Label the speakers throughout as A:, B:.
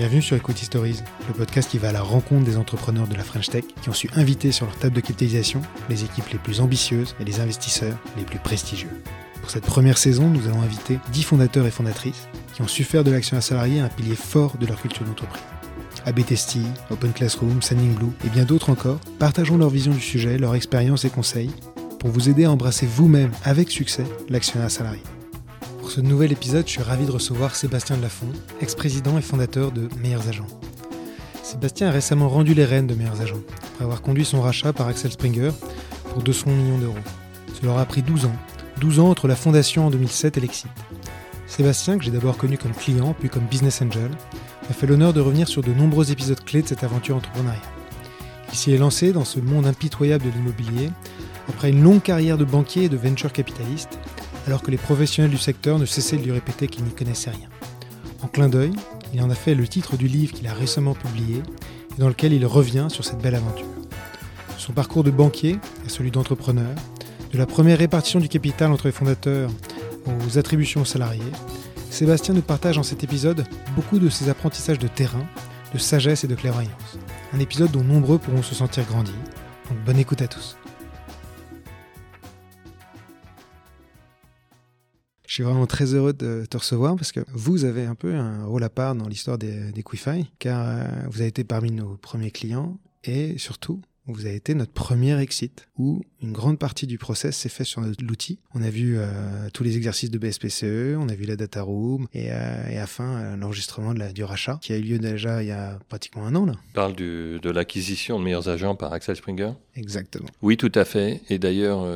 A: Bienvenue sur Equity Stories, le podcast qui va à la rencontre des entrepreneurs de la French Tech qui ont su inviter sur leur table de capitalisation les équipes les plus ambitieuses et les investisseurs les plus prestigieux. Pour cette première saison, nous allons inviter 10 fondateurs et fondatrices qui ont su faire de l'action à salarié un pilier fort de leur culture d'entreprise. ABTST, Open Classroom, Sending Blue et bien d'autres encore partageons leur vision du sujet, leur expérience et conseils pour vous aider à embrasser vous-même avec succès l'actionnat salarié. Pour ce nouvel épisode, je suis ravi de recevoir Sébastien Delafont, ex-président et fondateur de Meilleurs Agents. Sébastien a récemment rendu les rênes de Meilleurs Agents, après avoir conduit son rachat par Axel Springer pour 200 millions d'euros. Cela aura pris 12 ans, 12 ans entre la fondation en 2007 et l'exit. Sébastien, que j'ai d'abord connu comme client puis comme business angel, m'a fait l'honneur de revenir sur de nombreux épisodes clés de cette aventure entrepreneuriale. Il s'y est lancé dans ce monde impitoyable de l'immobilier après une longue carrière de banquier et de venture capitaliste, alors que les professionnels du secteur ne cessaient de lui répéter qu'ils n'y connaissaient rien. En clin d'œil, il en a fait le titre du livre qu'il a récemment publié et dans lequel il revient sur cette belle aventure. Son parcours de banquier à celui d'entrepreneur, de la première répartition du capital entre les fondateurs aux attributions aux salariés, Sébastien nous partage en cet épisode beaucoup de ses apprentissages de terrain, de sagesse et de clairvoyance. Un épisode dont nombreux pourront se sentir grandis. Donc bonne écoute à tous. Je suis vraiment très heureux de te recevoir parce que vous avez un peu un rôle à part dans l'histoire des, des car euh, vous avez été parmi nos premiers clients et surtout, vous avez été notre premier exit, où une grande partie du process s'est fait sur l'outil. On a vu euh, tous les exercices de BSPCE, on a vu la data room, et, euh, et à fin, euh, l'enregistrement du rachat, qui a eu lieu déjà il y a pratiquement un an. Là.
B: Tu parles de l'acquisition de meilleurs agents par Axel Springer?
A: Exactement.
B: Oui, tout à fait. Et d'ailleurs...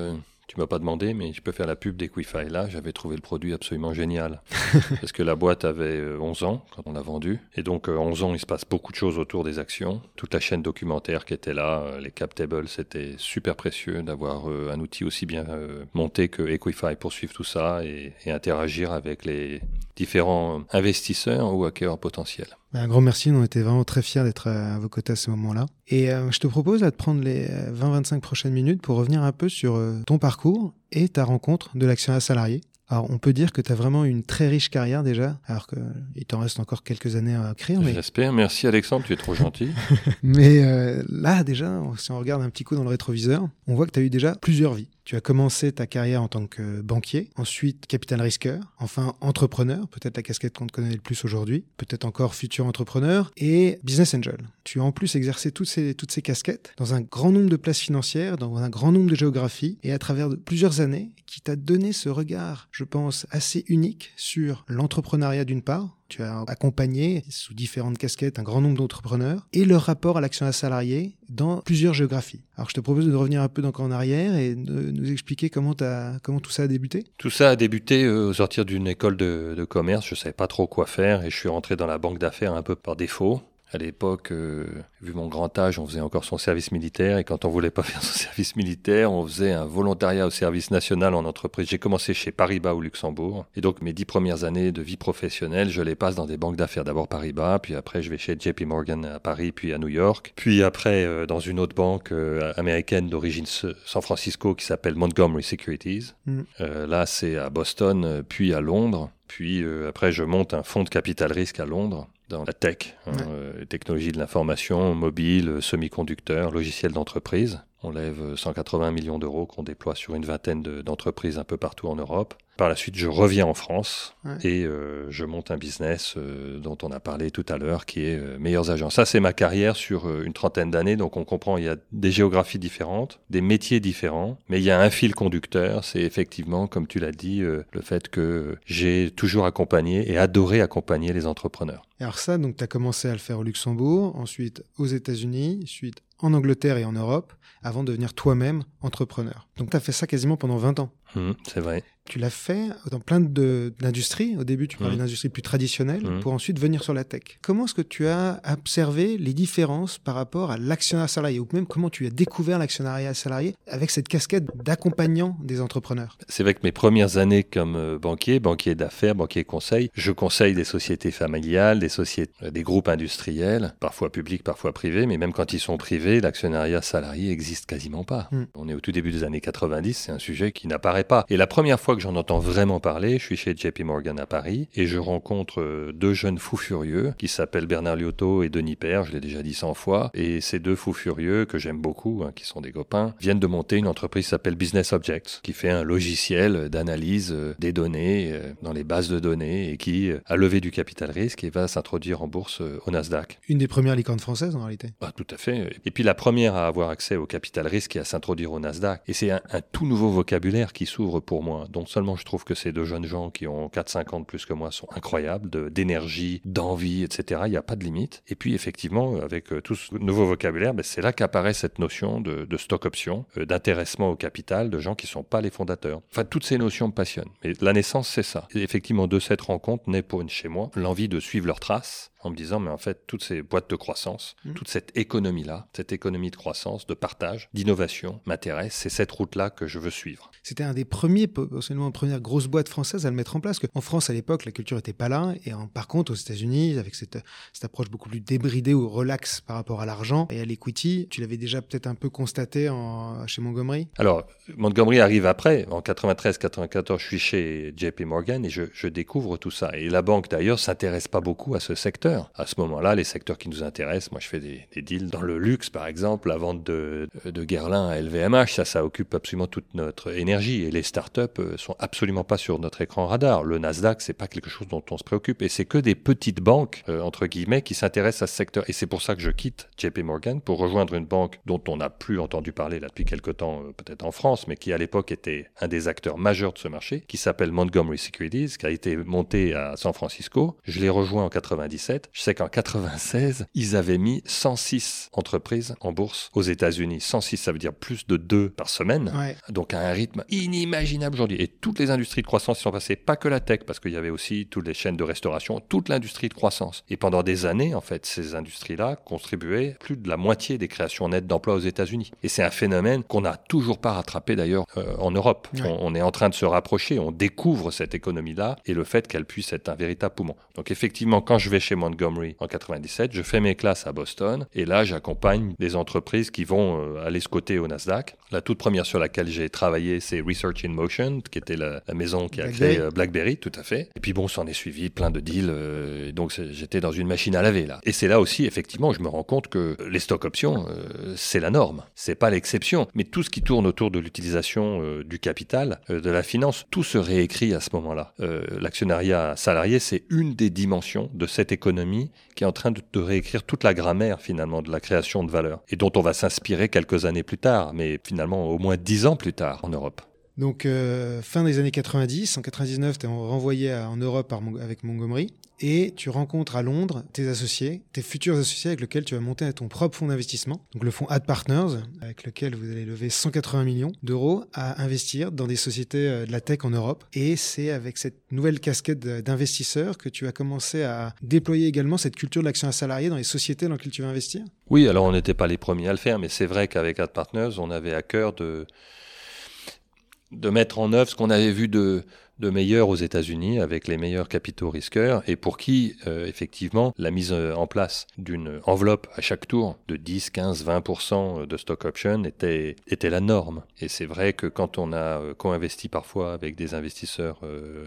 B: Tu m'as pas demandé, mais je peux faire la pub d'Equify. Là, j'avais trouvé le produit absolument génial. parce que la boîte avait 11 euh, ans quand on l'a vendue. Et donc, 11 euh, ans, il se passe beaucoup de choses autour des actions. Toute la chaîne documentaire qui était là, euh, les cap tables, c'était super précieux d'avoir un outil aussi bien monté que Equify pour suivre tout ça et, et interagir avec les différents investisseurs ou acquéreurs potentiels.
A: Un grand merci, on était vraiment très fiers d'être à vos côtés à ce moment-là. Et euh, je te propose de prendre les 20-25 prochaines minutes pour revenir un peu sur euh, ton parcours et ta rencontre de l'actionnaire salarié. Alors, on peut dire que tu as vraiment une très riche carrière déjà, alors qu'il t'en reste encore quelques années à écrire.
B: Mais... J'espère. Merci Alexandre, tu es trop gentil.
A: mais euh, là, déjà, si on regarde un petit coup dans le rétroviseur, on voit que tu as eu déjà plusieurs vies. Tu as commencé ta carrière en tant que banquier, ensuite capital risqueur, enfin entrepreneur, peut-être la casquette qu'on te connaît le plus aujourd'hui, peut-être encore futur entrepreneur, et business angel. Tu as en plus exercé toutes ces, casquettes dans un grand nombre de places financières, dans un grand nombre de géographies, et à travers plusieurs années, qui t'a donné ce regard, je pense, assez unique sur l'entrepreneuriat d'une part, tu as accompagné sous différentes casquettes un grand nombre d'entrepreneurs et leur rapport à l'action à salarié dans plusieurs géographies. Alors je te propose de revenir un peu en arrière et de nous expliquer comment tout ça a débuté.
B: Tout ça a débuté euh, au sortir d'une école de, de commerce. Je ne savais pas trop quoi faire et je suis rentré dans la banque d'affaires un peu par défaut. À l'époque, euh, vu mon grand âge, on faisait encore son service militaire et quand on voulait pas faire son service militaire, on faisait un volontariat au service national en entreprise. J'ai commencé chez Paribas au Luxembourg et donc mes dix premières années de vie professionnelle, je les passe dans des banques d'affaires. D'abord Paribas, puis après je vais chez JP Morgan à Paris, puis à New York, puis après euh, dans une autre banque euh, américaine d'origine San Francisco qui s'appelle Montgomery Securities. Mm. là, c'est à Boston, puis à Londres. Puis après, je monte un fonds de capital risque à Londres dans la tech, hein, euh, technologie de l'information, mobile, semi-conducteurs, logiciels d'entreprise. On lève 180 millions d'euros qu'on déploie sur une vingtaine d'entreprises un peu partout en Europe. Par la suite, je reviens en France et euh, je monte un business euh, dont on a parlé tout à l'heure, qui est euh, Meilleurs Agents. Ça, c'est ma carrière sur une trentaine d'années. Donc, on comprend, il y a des géographies différentes, des métiers différents, mais il y a un fil conducteur. C'est effectivement, comme tu l'as dit, le fait que j'ai toujours accompagné et adoré accompagner les entrepreneurs.
A: alors ça, donc, tu as commencé à le faire au Luxembourg, ensuite aux États-Unis, ensuite en Angleterre et en Europe, avant de devenir toi-même entrepreneur. Donc, tu as fait ça quasiment pendant 20 ans.
B: Mmh, c'est vrai.
A: Tu l'as fait dans plein d'industries. Au début, tu parlais mmh. d'industries plus traditionnelles mmh. pour ensuite venir sur la tech. Comment est-ce que tu as observé les différences par rapport à l'actionnariat salarié ou même comment tu as découvert l'actionnariat salarié avec cette casquette d'accompagnant des entrepreneurs?
B: C'est vrai que mes premières années comme euh, banquier, banquier d'affaires, banquier conseil, je conseille des sociétés familiales, des sociétés, euh, des groupes industriels, parfois publics, parfois privés, mais même quand ils sont privés, l'actionnariat salarié existe quasiment pas. On est au tout début des années 90, c'est un sujet qui n'apparaît pas. Et la première fois fois que j'en entends vraiment parler, je suis chez JP Morgan à Paris et je rencontre euh, deux jeunes fous furieux qui s'appellent Bernard Liotto et Denis Père, je l'ai déjà dit 100 fois. Et ces deux fous furieux que j'aime beaucoup, hein, qui sont des copains, viennent de monter une entreprise qui s'appelle Business Objects, qui fait un logiciel d'analyse euh, des données euh, dans les bases de données et qui a levé du capital risque et va s'introduire en bourse au Nasdaq.
A: Une des premières licornes françaises en réalité.
B: Ah, tout à fait. Et puis la première à avoir accès au capital risque et à s'introduire au Nasdaq. Et c'est un, un tout nouveau vocabulaire qui s'ouvre pour moi. Seulement je trouve que ces deux jeunes gens qui ont 4-5 ans de plus que moi sont incroyables, d'énergie, d'envie, etc. Il n'y a pas de limite. Et puis effectivement, avec euh, tout ce nouveau vocabulaire, ben, c'est là qu'apparaît cette notion de, stock option, euh, d'intéressement au capital de gens qui ne sont pas les fondateurs. Enfin, toutes ces notions me passionnent. Mais la naissance, c'est ça. Et effectivement, de cette rencontre naît pour une chez moi l'envie de suivre leurs traces en me disant, mais en fait, toutes ces boîtes de croissance, mmh. toute cette économie-là, cette économie de croissance, de partage, d'innovation, m'intéresse. C'est cette route-là que je veux suivre.
A: C'était un des premiers, potentiellement, première grosse boîte française à le mettre en place. En France, à l'époque, la culture n'était pas là. Et en, par contre, aux États-Unis, avec cette, cette, approche beaucoup plus débridée ou relax par rapport à l'argent et à l'equity, tu l'avais déjà peut-être un peu constaté en, chez Montgomery?
B: Alors, Montgomery arrive après. En 93-94, je suis chez JP Morgan et je, je découvre tout ça. Et la banque, d'ailleurs, s'intéresse pas beaucoup à ce secteur. À ce moment-là, les secteurs qui nous intéressent, moi je fais des, deals dans le luxe par exemple, la vente de, de Guerlain à LVMH, ça, ça occupe absolument toute notre énergie et les startups euh, sont absolument pas sur notre écran radar. Le Nasdaq, c'est pas quelque chose dont on se préoccupe et c'est que des petites banques, euh, entre guillemets, qui s'intéressent à ce secteur. Et c'est pour ça que je quitte JP Morgan pour rejoindre une banque dont on n'a plus entendu parler là depuis quelque temps, euh, peut-être en France, mais qui à l'époque était un des acteurs majeurs de ce marché, qui s'appelle Montgomery Securities, qui a été monté à San Francisco. Je l'ai rejoint en 97 je sais qu'en 96, ils avaient mis 106 entreprises en bourse aux États-Unis. 106, ça veut dire plus de deux par semaine. Donc à un rythme inimaginable aujourd'hui. Et toutes les industries de croissance y sont passées, pas que la tech, parce qu'il y avait aussi toutes les chaînes de restauration, toute l'industrie de croissance. Et pendant des années, en fait, ces industries-là contribuaient plus de la moitié des créations nettes d'emplois aux États-Unis. Et c'est un phénomène qu'on n'a toujours pas rattrapé d'ailleurs euh, en Europe. On, on, est en train de se rapprocher, on découvre cette économie-là et le fait qu'elle puisse être un véritable poumon. Donc effectivement, quand je vais chez moi Montgomery en 97. Je fais mes classes à Boston et là, j'accompagne des entreprises qui vont euh, aller se coter au Nasdaq. La toute première sur laquelle j'ai travaillé, c'est Research in Motion, qui était la, maison qui a créé euh, BlackBerry, tout à fait. Et puis bon, s'en est suivi plein de deals. Euh, donc j'étais dans une machine à laver là. Et c'est là aussi, effectivement, je me rends compte que les stock options, c'est la norme. C'est pas l'exception. Mais tout ce qui tourne autour de l'utilisation du capital, de la finance, tout se réécrit à ce moment-là. L'actionnariat salarié, c'est une des dimensions de cette économie qui est en train de, réécrire toute la grammaire finalement de la création de valeur et dont on va s'inspirer quelques années plus tard, mais finalement au moins dix ans plus tard en Europe.
A: Donc euh, fin des années 90, en 99, tu es renvoyé en Europe avec Montgomery et tu rencontres à Londres tes associés, tes futurs associés avec lesquels tu vas monter ton propre fonds d'investissement, donc le fonds Ad Partners, avec lequel vous allez lever 180 millions d'euros à investir dans des sociétés euh, de la tech en Europe. Et c'est avec cette nouvelle casquette d'investisseur que tu as commencé à déployer également cette culture de l'action à salarié dans les sociétés dans lesquelles tu vas investir?
B: Oui, alors on n'était pas les premiers à le faire, mais c'est vrai qu'avec Ad Partners, on avait à cœur de de mettre en œuvre ce qu'on avait vu de, de meilleurs aux États-Unis avec les meilleurs capitaux risqueurs et pour qui, euh, effectivement, la mise euh, en place d'une enveloppe à chaque tour de 10, 15, 20% de stock option était, était la norme. Et c'est vrai que quand on a euh, co-investi parfois avec des investisseurs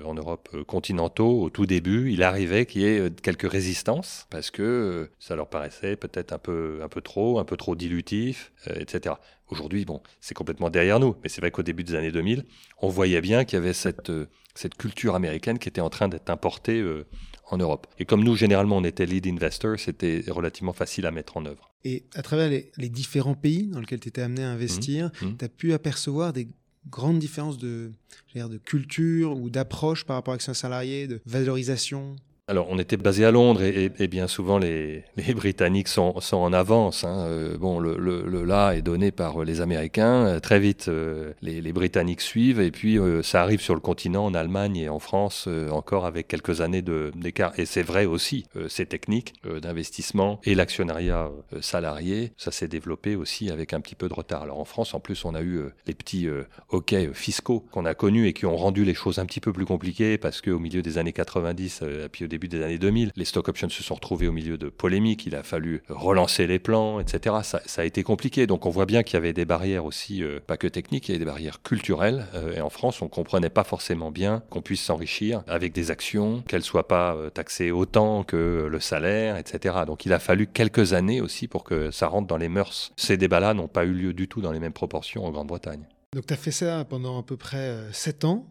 B: en Europe continentaux, au tout début, il arrivait qu'il y ait quelques résistances parce que ça leur paraissait peut-être un peu, un peu trop, un peu trop dilutif, etc. Aujourd'hui, bon, c'est complètement derrière nous, mais c'est vrai qu'au début des années 2000, on voyait bien qu'il y avait cette, cette culture américaine qui était en train d'être importée euh, en Europe. Et comme nous, généralement, on était lead investor, c'était relativement facile à mettre en œuvre.
A: Et à travers les, différents pays dans lesquels tu étais amené à investir, mmh, mmh. tu as pu apercevoir des grandes différences de, de culture ou d'approche par rapport à l'action salarié, de valorisation?
B: Alors, on était basé à Londres et, bien souvent les, Britanniques sont, en avance. Hein. Euh, bon, le, le, là est donné par les Américains. Euh, très vite, euh, les, Britanniques suivent et puis ça arrive sur le continent, en Allemagne et en France, encore avec quelques années d'écart. Et c'est vrai aussi, ces techniques d'investissement et l'actionnariat salarié, ça s'est développé aussi avec un petit peu de retard. Alors en France, en plus, on a eu les petits hockey fiscaux qu'on a connus et qui ont rendu les choses un petit peu plus compliquées parce qu'au milieu des années 90, et puis au début des années 2000. Les stock options se sont retrouvés au milieu de polémiques, il a fallu relancer les plans, etc. Ça, a été compliqué. Donc on voit bien qu'il y avait des barrières aussi, euh, pas que techniques, il y avait des barrières culturelles. Euh, et en France, on comprenait pas forcément bien qu'on puisse s'enrichir avec des actions, qu'elles soient pas euh, taxées autant que le salaire, etc. Donc il a fallu quelques années aussi pour que ça rentre dans les mœurs. Ces débats-là n'ont pas eu lieu du tout dans les mêmes proportions en Grande-Bretagne.
A: Donc tu as fait ça pendant à peu près 7 ans.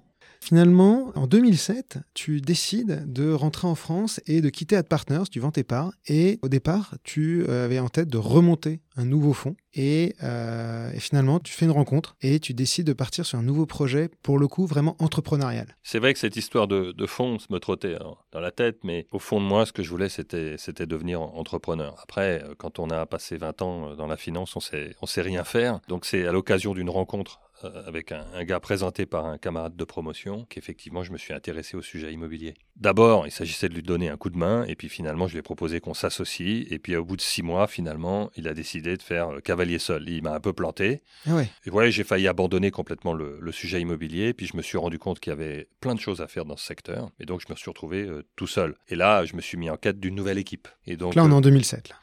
A: Finalement, en 2007, tu décides de rentrer en France et de quitter AdPartners, tu vends tes parts, et au départ, tu euh, avais en tête de remonter un nouveau fonds, euh, et, finalement, tu fais une rencontre, et tu décides de partir sur un nouveau projet, pour le coup, vraiment entrepreneurial.
B: C'est vrai que cette histoire de, fonds me trottait hein, dans la tête, mais au fond de moi, ce que je voulais, c'était, devenir entrepreneur. Après, euh, quand on a passé 20 ans dans la finance, on sait, on sait rien faire, donc c'est à l'occasion d'une rencontre avec un, gars présenté par un camarade de promotion qu'effectivement je me suis intéressé au sujet immobilier. D'abord, il s'agissait de lui donner un coup de main et puis finalement je lui ai proposé qu'on s'associe et puis au bout de six mois finalement il a décidé de faire euh, cavalier seul. Il m'a un peu planté.
A: Ah ouais.
B: Et ouais, j'ai failli abandonner complètement le, sujet immobilier puis je me suis rendu compte qu'il y avait plein de choses à faire dans ce secteur et donc je me suis retrouvé euh, tout seul. Et là je me suis mis en quête d'une nouvelle équipe. Et
A: donc là on est en 2007. Là.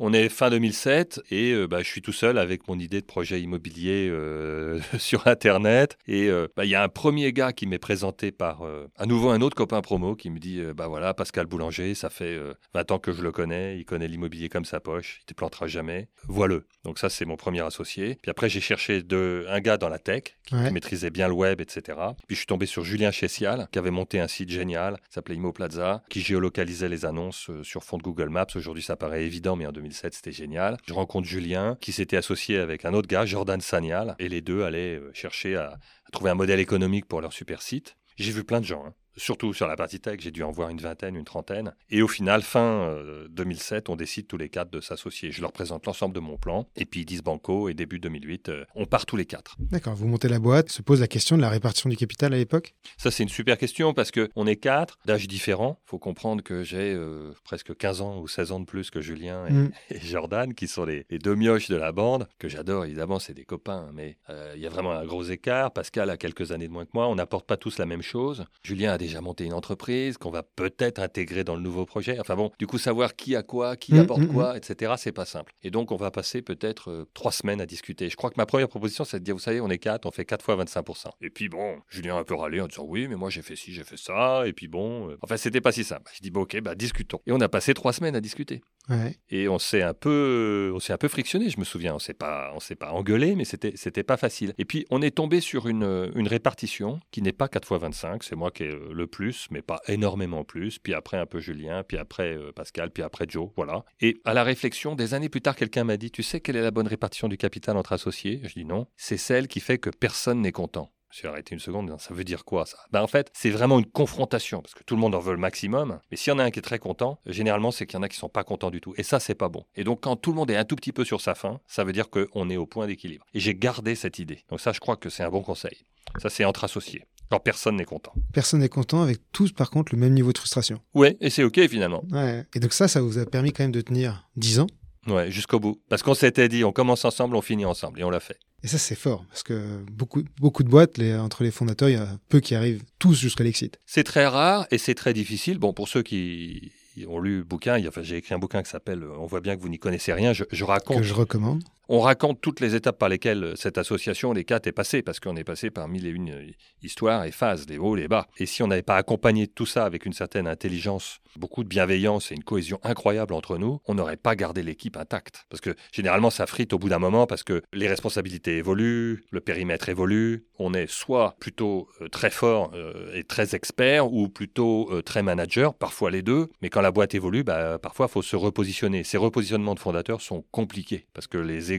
B: On est fin 2007 et euh, bah, je suis tout seul avec mon idée de projet immobilier euh, sur Internet. Et euh, bah, il y a un premier gars qui m'est présenté par à nouveau un autre copain promo qui me dit bah voilà, Pascal Boulanger, ça fait 20 ans que je le connais, il connaît l'immobilier comme sa poche, il te plantera jamais. Voilà. Donc ça, c'est mon premier associé. Puis après, j'ai cherché de, un gars dans la tech qui, maîtrisait bien le web, etc. Puis je suis tombé sur Julien Chessial qui avait monté un site génial, s'appelait Imo Plaza, qui géolocalisait les annonces sur fond de Google Maps. Aujourd'hui, ça paraît évident, mais en 2007, c'était génial. Je rencontre Julien qui s'était associé avec un autre gars, Jordan Sagnal, et les deux allaient euh, chercher à, trouver un modèle économique pour leur super site. J'ai vu plein de gens. Hein surtout sur la partie tech, j'ai dû en voir une vingtaine, une trentaine. Et au final, fin 2007, euh, on décide tous les quatre de s'associer. Je leur présente l'ensemble de mon plan. Et puis ils disent banco et début 2008, euh, on part tous les quatre.
A: D'accord, vous montez la boîte, se pose la question de la répartition du capital à l'époque?
B: Ça, c'est une super question parce qu'on est quatre, d'âges différents. Il faut comprendre que j'ai euh, presque 15 ans ou 16 ans de plus que Julien mm. et, Jordan, qui sont les, deux mioches de la bande, que j'adore évidemment, c'est des copains, mais il y a vraiment un gros écart. Pascal a quelques années de moins que moi, on n'apporte pas tous la même chose. Julien a des déjà monté une entreprise, qu'on va peut-être intégrer dans le nouveau projet. Enfin bon, du coup, savoir qui a quoi, qui mmh, apporte mmh, quoi, mmh. etc., c'est pas simple. Et donc, on va passer peut-être euh, trois semaines à discuter. Je crois que ma première proposition, c'est de dire, vous savez, on est quatre, on fait quatre fois 25%. Et puis bon, Julien a un peu râlé en disant, oui, mais moi j'ai fait ci, j'ai fait ça. Et puis bon, euh, enfin, c'était pas si simple. Je dis, bon, ok, bah discutons. Et on a passé trois semaines à discuter. Et on s'est un peu, on s'est un peu frictionné. Je me souviens, on s'est pas, on s'est pas engueulé, mais c'était, c'était pas facile. Et puis on est tombé sur une, une répartition qui n'est pas 4 fois 25. C'est moi qui ai le plus, mais pas énormément plus. Puis après un peu Julien, puis après euh, Pascal, puis après Joe, voilà. Et à la réflexion, des années plus tard, quelqu'un m'a dit, tu sais quelle est la bonne répartition du capital entre associés? Je dis non. C'est celle qui fait que personne n'est content. J'ai arrêté une seconde, ça veut dire quoi ça? Ben, En fait, c'est vraiment une confrontation, parce que tout le monde en veut le maximum. Mais s'il y en a un qui est très content, généralement, c'est qu'il y en a qui sont pas contents du tout. Et ça, c'est pas bon. Et donc, quand tout le monde est un tout petit peu sur sa fin, ça veut dire qu'on est au point d'équilibre. Et j'ai gardé cette idée. Donc ça, je crois que c'est un bon conseil. Ça, c'est entre associés. Alors personne n'est content.
A: Personne n'est content avec tous par contre le même niveau de frustration.
B: Ouais, et c'est ok finalement.
A: Ouais. Et donc ça, ça vous a permis quand même de tenir 10 ans?
B: Ouais, jusqu'au bout. Parce qu'on s'était dit, on commence ensemble, on finit ensemble, et on l'a fait.
A: Et ça, c'est fort, parce que beaucoup, beaucoup de boîtes, les, entre les fondateurs, il y a peu qui arrivent tous jusqu'à l'exit.
B: C'est très rare et c'est très difficile. Bon, pour ceux qui ont lu le bouquin, enfin, j'ai écrit un bouquin qui s'appelle On voit bien que vous n'y connaissez rien, je, je raconte.
A: Que je recommande
B: on raconte toutes les étapes par lesquelles euh, cette association, les quatre, est passée, parce qu'on est passé par mille et une euh, histoires et phases, les hauts, les bas. Et si on n'avait pas accompagné tout ça avec une certaine intelligence, beaucoup de bienveillance et une cohésion incroyable entre nous, on n'aurait pas gardé l'équipe intacte. Parce que généralement, ça frite au bout d'un moment, parce que les responsabilités évoluent, le périmètre évolue, on est soit plutôt euh, très fort et très expert, ou plutôt très manager, parfois les deux, mais quand la boîte évolue, bah, parfois il faut se repositionner. Ces repositionnements de fondateurs sont compliqués, parce que les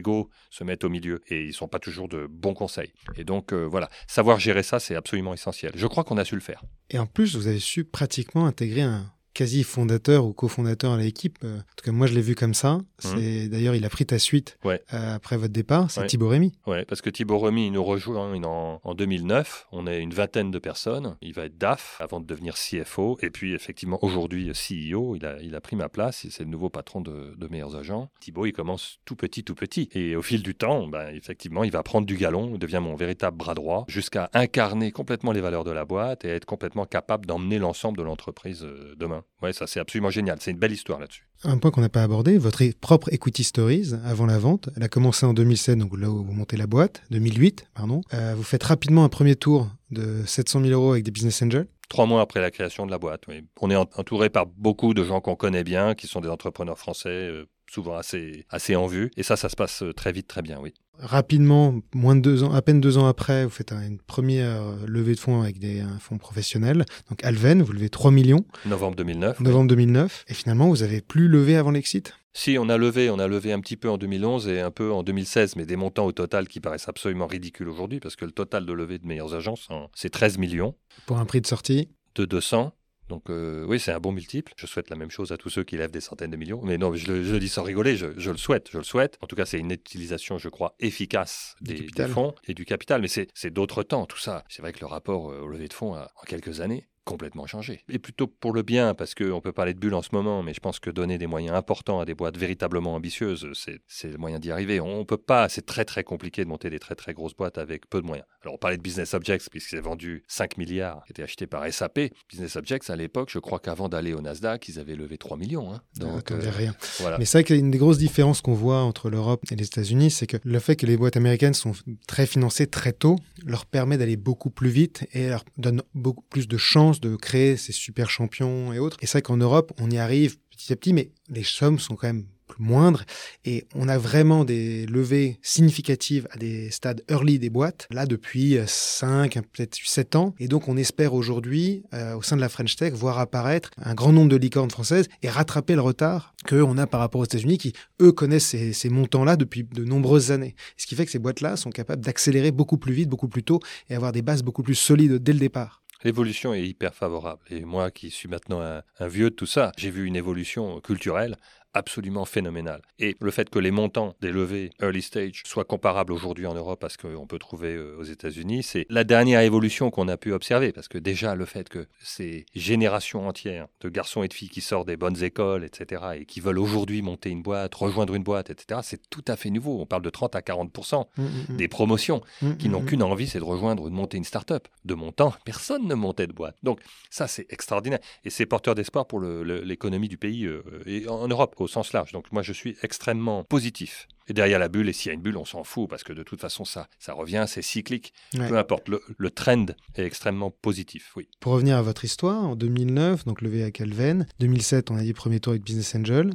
B: se mettent au milieu et ils sont pas toujours de bons conseils. Et donc euh, voilà, savoir gérer ça, c'est absolument essentiel. Je crois qu'on a su le faire.
A: Et en plus, vous avez su pratiquement intégrer un, quasi fondateur ou cofondateur à l'équipe. Euh, en tout cas, moi, je l'ai vu comme ça. Mhm. C'est d'ailleurs, il a pris ta suite euh, après votre départ. C'est Thibaut Rémy.
B: Ouais, parce que Thibaut Rémy, il nous rejoint en, en, 2009. On est une vingtaine de personnes. Il va être DAF avant de devenir CFO. Et puis, effectivement, aujourd'hui, CEO. Il a, il a pris ma place. C'est le nouveau patron de, de, Meilleurs Agents. Thibaut, il commence tout petit, tout petit. Et au fil du temps, ben, effectivement, il va prendre du galon. Il devient mon véritable bras droit jusqu'à incarner complètement les valeurs de la boîte et être complètement capable d'emmener l'ensemble de l'entreprise euh, demain. Hein. Ouais, ça c'est absolument génial. C'est une belle histoire là-dessus.
A: Un point qu'on n'a pas abordé, votre propre Equity Stories avant la vente, elle a commencé en 2007, donc là où vous montez la boîte, 2008, pardon. Euh, vous faites rapidement un premier tour de 700 000 euros avec des business angels.
B: Trois mois après la création de la boîte, oui. On est entouré par beaucoup de gens qu'on connaît bien, qui sont des entrepreneurs français, euh, souvent assez, assez en vue. Et ça, ça se passe euh, très vite, très bien, oui.
A: Rapidement, moins de deux ans, à peine deux ans après, vous faites une première levée de fonds avec des fonds professionnels. Donc Alven, vous levez 3 millions.
B: Novembre 2009.
A: Novembre 2009. Et finalement, vous avez plus levé avant l'exit?
B: Si, on a levé, on a levé un petit peu en 2011 et un peu en 2016, mais des montants au total qui paraissent absolument ridicules aujourd'hui, parce que le total de levée de meilleures agences, c'est 13 millions.
A: Pour un prix de sortie?
B: De 200. Donc euh, oui, c'est un bon multiple. Je souhaite la même chose à tous ceux qui lèvent des centaines de millions. Mais non, je, le dis sans rigoler, je, le souhaite, je le souhaite. En tout cas, c'est une utilisation, je crois, efficace des, fonds et du capital. Mais c'est d'autres temps, tout ça. C'est vrai que le rapport euh, au lever de fonds a, en quelques années, complètement changé. Et plutôt pour le bien, parce qu'on peut parler de bulle en ce moment, mais je pense que donner des moyens importants à des boîtes véritablement ambitieuses, c'est le moyen d'y arriver. On ne peut pas, c'est très très compliqué de monter des très très grosses boîtes avec peu de moyens. Alors on parlait de Business Objects, puisqu'ils ont vendu 5 milliards, qui étaient achetés par SAP. Business Objects, à l'époque, je crois qu'avant d'aller au Nasdaq, ils avaient levé 3 millions. Hein.
A: Donc, euh, rien. Voilà. Mais c'est vrai qu'une des grosses différences qu'on voit entre l'Europe et les États-Unis, c'est que le fait que les boîtes américaines sont très financées très tôt leur permet d'aller beaucoup plus vite et leur donne beaucoup plus de chances de créer ces super champions et autres. Et c'est vrai qu'en Europe, on y arrive petit à petit, mais les sommes sont quand même moindres. Et on a vraiment des levées significatives à des stades early des boîtes là depuis 5 peut-être 7 ans. Et donc on espère aujourd'hui euh, au sein de la French Tech voir apparaître un grand nombre de licornes françaises et rattraper le retard qu'on a par rapport aux États-Unis qui eux connaissent ces, ces montants là depuis de nombreuses années. Ce qui fait que ces boîtes là sont capables d'accélérer beaucoup plus vite beaucoup plus tôt et avoir des bases beaucoup plus solides dès le départ
B: L'évolution est hyper favorable. Et moi qui suis maintenant un, vieux de tout ça, j'ai vu une évolution culturelle absolument phénoménal. Et le fait que les montants des levées early stage soient comparables aujourd'hui en Europe à ce qu'on peut trouver euh, aux États-Unis, c'est la dernière évolution qu'on a pu observer. Parce que déjà, le fait que ces générations entières de garçons et de filles qui sortent des bonnes écoles, etc., et qui veulent aujourd'hui monter une boîte, rejoindre une boîte, etc., c'est tout à fait nouveau. On parle de 30 à 40% mmh, mmh, des promotions qui n'ont qu'une envie, c'est de rejoindre ou de monter une start-up. De mon temps, personne ne montait de boîte. Donc ça, c'est extraordinaire. Et c'est porteur d'espoir pour l'économie du pays euh, et en Europe au sens large. Donc moi, je suis extrêmement positif. Et derrière la bulle, et s'il y a une bulle, on s'en fout, parce que de toute façon, ça, ça revient, c'est cyclique. Peu importe, le, trend est extrêmement positif, oui.
A: Pour revenir à votre histoire, en 2009, donc levé à Calven, 2007, on a dit premier tour avec Business Angel,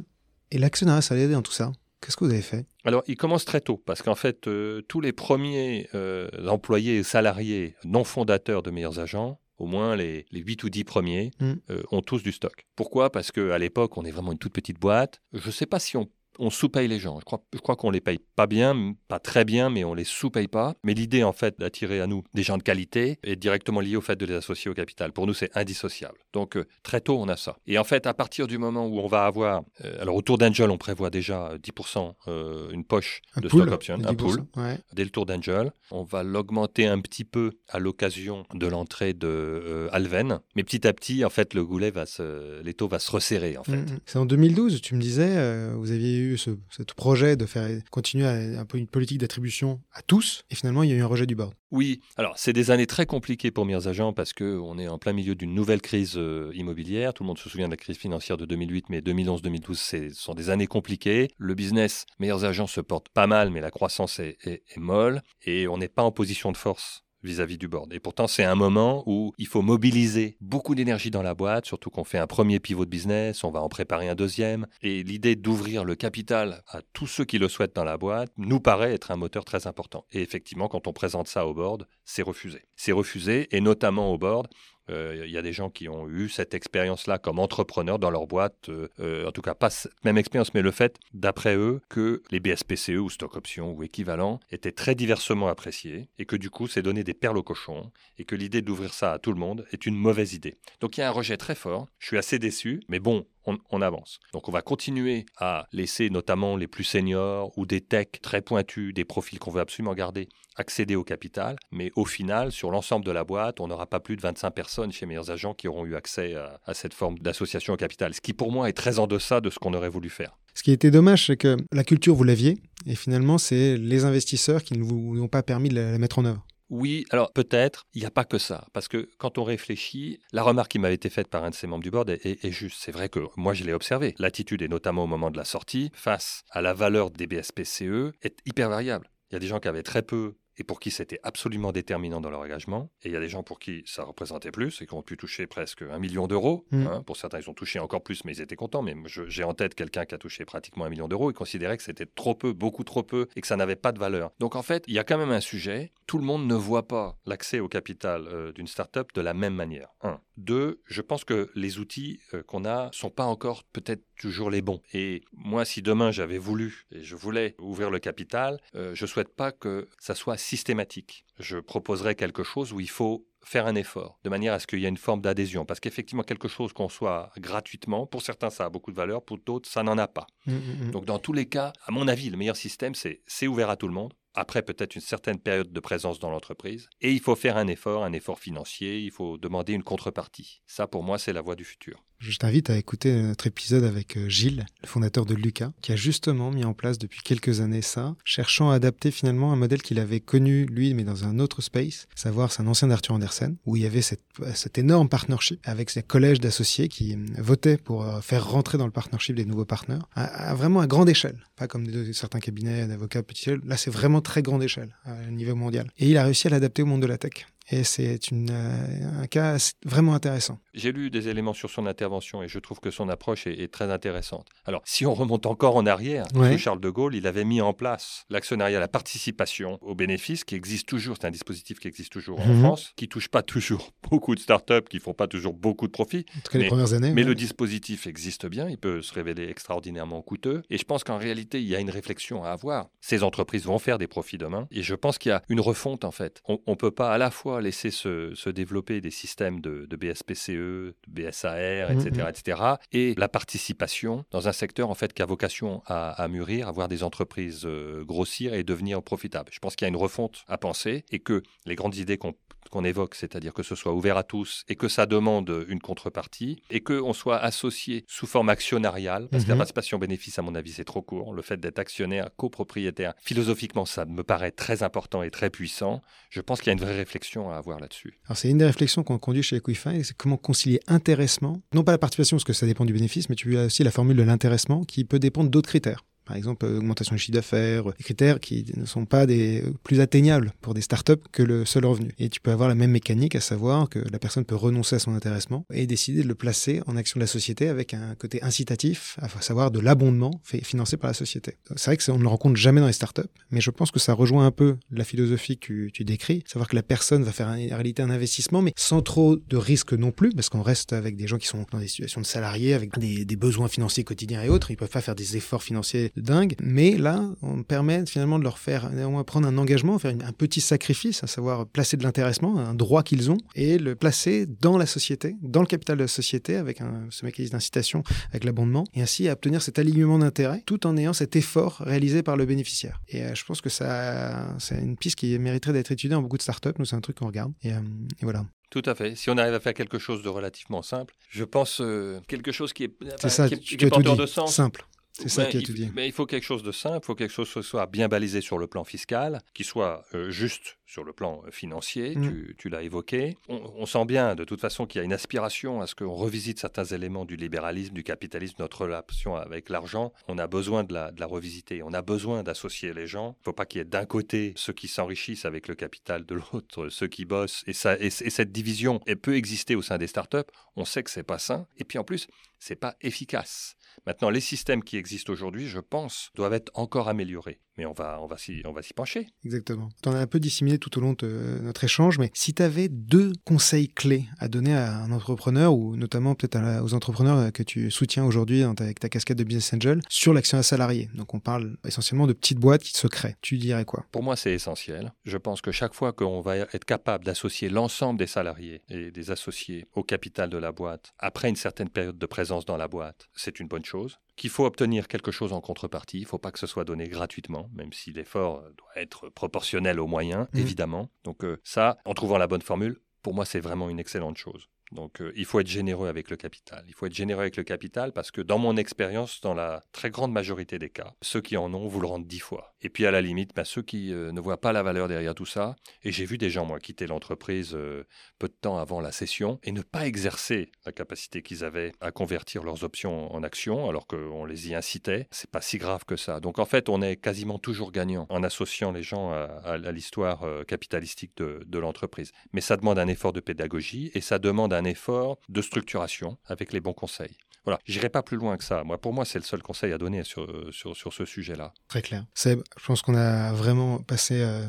A: et l'actionnariat, ça l'a aidé dans tout ça Qu'est-ce que vous avez fait?
B: Alors, il commence très tôt, parce qu'en fait, euh, tous les premiers euh, employés et salariés non fondateurs de meilleurs agents au moins les, les 8 ou 10 premiers, mm. euh, ont tous du stock. Pourquoi? Parce qu'à l'époque, on est vraiment une toute petite boîte. Je ne sais pas si on on sous-paye les gens. Je crois, je crois qu'on les paye pas bien, pas très bien, mais on les sous-paye pas. Mais l'idée, en fait, d'attirer à nous des gens de qualité est directement liée au fait de les associer au capital. Pour nous, c'est indissociable. Donc, euh, très tôt, on a ça. Et en fait, à partir du moment où on va avoir, euh, alors autour d'Angel, on prévoit déjà 10%, euh, une poche de stock option, un pool, dès le tour d'Angel. On va l'augmenter un petit peu à l'occasion de l'entrée de Alven. Mais petit à petit, en fait, le goulet va se, les taux va se resserrer, en fait. Mm, mm.
A: C'est en 2012, tu me disais, vous aviez eu ce, projet de faire continuer un peu une politique d'attribution à tous, et finalement il y a eu un rejet du board.
B: Oui, alors c'est des années très compliquées pour Meilleurs Agents parce qu'on est en plein milieu d'une nouvelle crise euh, immobilière. Tout le monde se souvient de la crise financière de 2008, mais 2011-2012, ce sont des années compliquées. Le business Meilleurs Agents se porte pas mal, mais la croissance est molle, et on n'est pas en position de force vis-à-vis du board. Et pourtant, c'est un moment où il faut mobiliser beaucoup d'énergie dans la boîte, surtout qu'on fait un premier pivot de business, on va en préparer un deuxième. Et l'idée d'ouvrir le capital à tous ceux qui le souhaitent dans la boîte nous paraît être un moteur très important. Et effectivement, quand on présente ça au board, c'est refusé. C'est refusé, et notamment au board, euh, il y a des gens qui ont eu cette expérience-là comme entrepreneurs dans leur boîte, euh, euh, en tout cas pas même expérience, mais le fait, d'après eux, que les BSPCE ou stock options ou équivalents étaient très diversement appréciés et que du coup, c'est donner des perles au cochon et que l'idée d'ouvrir ça à tout le monde est une mauvaise idée. Donc il y a un rejet très fort. Je suis assez déçu, mais bon, on, avance. Donc on va continuer à laisser notamment les plus seniors ou des techs très pointus, des profils qu'on veut absolument garder, accéder au capital. Mais au final, sur l'ensemble de la boîte, on n'aura pas plus de 25 personnes chez Meilleurs Agents qui auront eu accès à, cette forme d'association au capital, ce qui pour moi est très en deçà de ce qu'on aurait voulu faire.
A: Ce qui était dommage, c'est que la culture, vous l'aviez, et finalement, c'est les investisseurs qui ne vous ont pas permis de la mettre en œuvre.
B: Oui, alors peut-être, il n'y a pas que ça. Parce que quand on réfléchit, la remarque qui m'avait été faite par un de ses membres du board est, est juste. C'est vrai que moi, je l'ai observé. L'attitude, et notamment au moment de la sortie, face à la valeur des BSPCE, est hyper variable. Il y a des gens qui avaient très peu et pour qui c'était absolument déterminant dans leur engagement. Et il y a des gens pour qui ça représentait plus et qui ont pu toucher presque un million d'euros.
A: Mm.
B: hein. Pour certains, ils ont touché encore plus, mais ils étaient contents. Mais j'ai en tête quelqu'un qui a touché pratiquement un million d'euros et considérait que c'était trop peu, beaucoup trop peu, et que ça n'avait pas de valeur. Donc en fait, il y a quand même un sujet. Tout le monde ne voit pas l'accès au capital euh, d'une start-up de la même manière. Un. Deux, je pense que les outils euh, qu'on a sont pas encore peut-être toujours les bons. Et moi, si demain j'avais voulu et je voulais ouvrir le capital, euh, je souhaite pas que ça soit systématique. Je proposerais quelque chose où il faut faire un effort, de manière à ce qu'il y ait une forme d'adhésion. Parce qu'effectivement, quelque chose qu'on soit gratuitement, pour certains, ça a beaucoup de valeur, pour d'autres, ça n'en a pas.
A: Mm, mm, mm.
B: Donc, dans tous les cas, à mon avis, le meilleur système, c'est c'est ouvert à tout le monde. Après, peut-être une certaine période de présence dans l'entreprise. Et il faut faire un effort, un effort financier. Il faut demander une contrepartie. Ça, pour moi, c'est la voie du futur.
A: Je t'invite à écouter notre épisode avec euh, Gilles, le fondateur de Lucas, qui a justement mis en place depuis quelques années ça, cherchant à adapter finalement un modèle qu'il avait connu, lui, mais dans un autre space, savoir c'est un ancien d'Arthur Andersen, où il y avait cette, cet énorme partnership avec ses collèges d'associés qui euh, votaient pour euh, faire rentrer dans le partnership des nouveaux partenaires, à, vraiment à grande échelle, pas comme certains cabinets d'avocats échelle, là c'est vraiment très grande échelle, à niveau mondial. Et il a réussi à l'adapter au monde de la tech. Et c'est euh, un cas vraiment intéressant.
B: J'ai lu des éléments sur son intervention et je trouve que son approche est, est très intéressante. Alors, si on remonte encore en arrière,
A: Ouais.
B: Charles de Gaulle, il avait mis en place l'actionnariat, la participation aux bénéfices qui existe toujours. C'est un dispositif qui existe toujours en
A: Mhm.
B: France, qui touche pas toujours beaucoup de startups, qui font pas toujours beaucoup de profit.
A: En tout cas, les premières années.
B: Mais
A: ouais.
B: le dispositif existe bien, il peut se révéler extraordinairement coûteux. Et je pense qu'en réalité, il y a une réflexion à avoir. Ces entreprises vont faire des profits demain. Et je pense qu'il y a une refonte, en fait. On ne peut pas à la fois laisser se, se développer des systèmes de, de BSPCE, de BSAR, etc., etc., et la participation dans un secteur, en fait, qui a vocation à, à mûrir, à voir des entreprises euh, grossir et devenir profitables. Je pense qu'il y a une refonte à penser et que les grandes idées qu'on qu'on évoque, c'est-à-dire que ce soit ouvert à tous et que ça demande une contrepartie et qu'on soit associé sous forme actionnariale, parce que la
A: Mhm.
B: participation bénéfice, à mon avis, c'est trop court. Le fait d'être actionnaire, copropriétaire, philosophiquement, ça me paraît très important et très puissant. Je pense qu'il y a une vraie réflexion à avoir là-dessus.
A: Alors c'est une des réflexions qu'on conduit chez Equify, c'est comment concilier intéressement, non pas la participation parce que ça dépend du bénéfice, mais tu as aussi la formule de l'intéressement qui peut dépendre d'autres critères. Par exemple, euh, augmentation du chiffre d'affaires, euh, des critères qui ne sont pas des euh, plus atteignables pour des startups que le seul revenu. Et tu peux avoir la même mécanique, à savoir que la personne peut renoncer à son intéressement et décider de le placer en action de la société avec un côté incitatif, à savoir de l'abondement financé par la société. C'est vrai que on ne le rencontre jamais dans les startups, mais je pense que ça rejoint un peu la philosophie que tu, tu décris, savoir que la personne va faire en réalité un investissement, mais sans trop de risques non plus, parce qu'on reste avec des gens qui sont dans des situations de salariés, avec des, des besoins financiers quotidiens et autres, ils peuvent pas faire des efforts financiers de dingue, mais là, on permet finalement de leur faire néanmoins prendre un engagement, faire une- un petit sacrifice, à savoir placer de l'intéressement, un droit qu'ils ont, et le placer dans la société, dans le capital de la société, avec un, ce mécanisme d'incitation, avec l'abondement, et ainsi à obtenir cet alignement d'intérêt, tout en ayant cet effort réalisé par le bénéficiaire. Et euh, je pense que ça, c'est une piste qui mériterait d'être étudiée dans beaucoup de startups. Nous, c'est un truc qu'on regarde. Et, euh, et voilà.
B: Tout à fait. Si on arrive à faire quelque chose de relativement simple, je pense euh, quelque chose qui est,
A: C'est ça,
B: qui est-
A: tu,
B: qui est porteur de sens.
A: Simple. C'est ça qui tout dit.
B: Mais il faut quelque chose de simple, il faut quelque chose qui soit bien balisé sur le plan fiscal, qui soit euh, juste sur le plan euh, financier,
A: Mm.
B: tu, tu l'as évoqué. On, on sent bien de toute façon qu'il y a une aspiration à ce qu'on revisite certains éléments du libéralisme, du capitalisme, notre relation avec l'argent. On a besoin de la, de la revisiter, on a besoin d'associer les gens. Il ne faut pas qu'il y ait d'un côté ceux qui s'enrichissent avec le capital, de l'autre ceux qui bossent. Et, ça, et, et cette division, elle peut exister au sein des startups. On sait que c'est pas sain. Et puis en plus, c'est pas efficace. Maintenant, les systèmes qui existent aujourd'hui, je pense, doivent être encore améliorés. Mais on va, on va s'y, on va s'y pencher.
A: Exactement. Tu en as un peu disséminé tout au long de euh, notre échange, mais si tu avais deux conseils clés à donner à un entrepreneur, ou notamment peut-être aux entrepreneurs que tu soutiens aujourd'hui avec ta casquette de Business Angel, sur l'action à salarié, donc on parle essentiellement de petites boîtes qui se créent, tu dirais quoi?
B: Pour moi, c'est essentiel. Je pense que chaque fois qu'on va être capable d'associer l'ensemble des salariés et des associés au capital de la boîte, après une certaine période de présence dans la boîte, c'est une bonne chose. Qu'il faut obtenir quelque chose en contrepartie. Il ne faut pas que ce soit donné gratuitement, même si l'effort doit être proportionnel aux moyens,
A: Mhm.
B: évidemment. Donc euh, ça, en trouvant la bonne formule, pour moi, c'est vraiment une excellente chose. Donc euh, il faut être généreux avec le capital. Il faut être généreux avec le capital parce que dans mon expérience, dans la très grande majorité des cas, ceux qui en ont vous le rendent dix fois. Et puis à la limite, bah, ceux qui euh, ne voient pas la valeur derrière tout ça, et j'ai vu des gens, moi, quitter l'entreprise euh, peu de temps avant la session et ne pas exercer la capacité qu'ils avaient à convertir leurs options en actions alors qu'on les y incitait, c'est pas si grave que ça. Donc en fait, on est quasiment toujours gagnant en associant les gens à, l'histoire capitalistique de, de l'entreprise. Mais ça demande un effort de pédagogie et ça demande un effort de structuration avec les bons conseils. Voilà, j'irai pas plus loin que ça. Moi, pour moi, c'est le seul conseil à donner sur, sur, sur ce sujet-là.
A: Très clair. Seb, je pense qu'on a vraiment passé euh,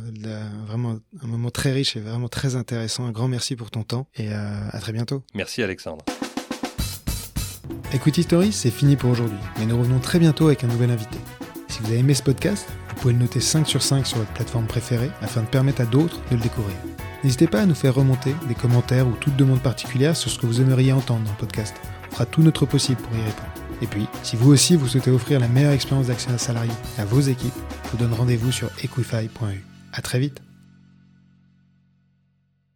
A: vraiment un moment très riche et vraiment très intéressant. Un grand merci pour ton temps et euh, à très bientôt.
B: Merci Alexandre.
A: Écoute History, c'est fini pour aujourd'hui, mais nous revenons très bientôt avec un nouvel invité. Si vous avez aimé ce podcast, vous pouvez le noter 5 sur 5 sur votre plateforme préférée afin de permettre à d'autres de le découvrir. N'hésitez pas à nous faire remonter des commentaires ou toute demande particulière sur ce que vous aimeriez entendre dans le podcast. On fera tout notre possible pour y répondre. Et puis, si vous aussi vous souhaitez offrir la meilleure expérience d'actionnaire salarié à vos équipes, je vous donne rendez-vous sur equify.eu. À très vite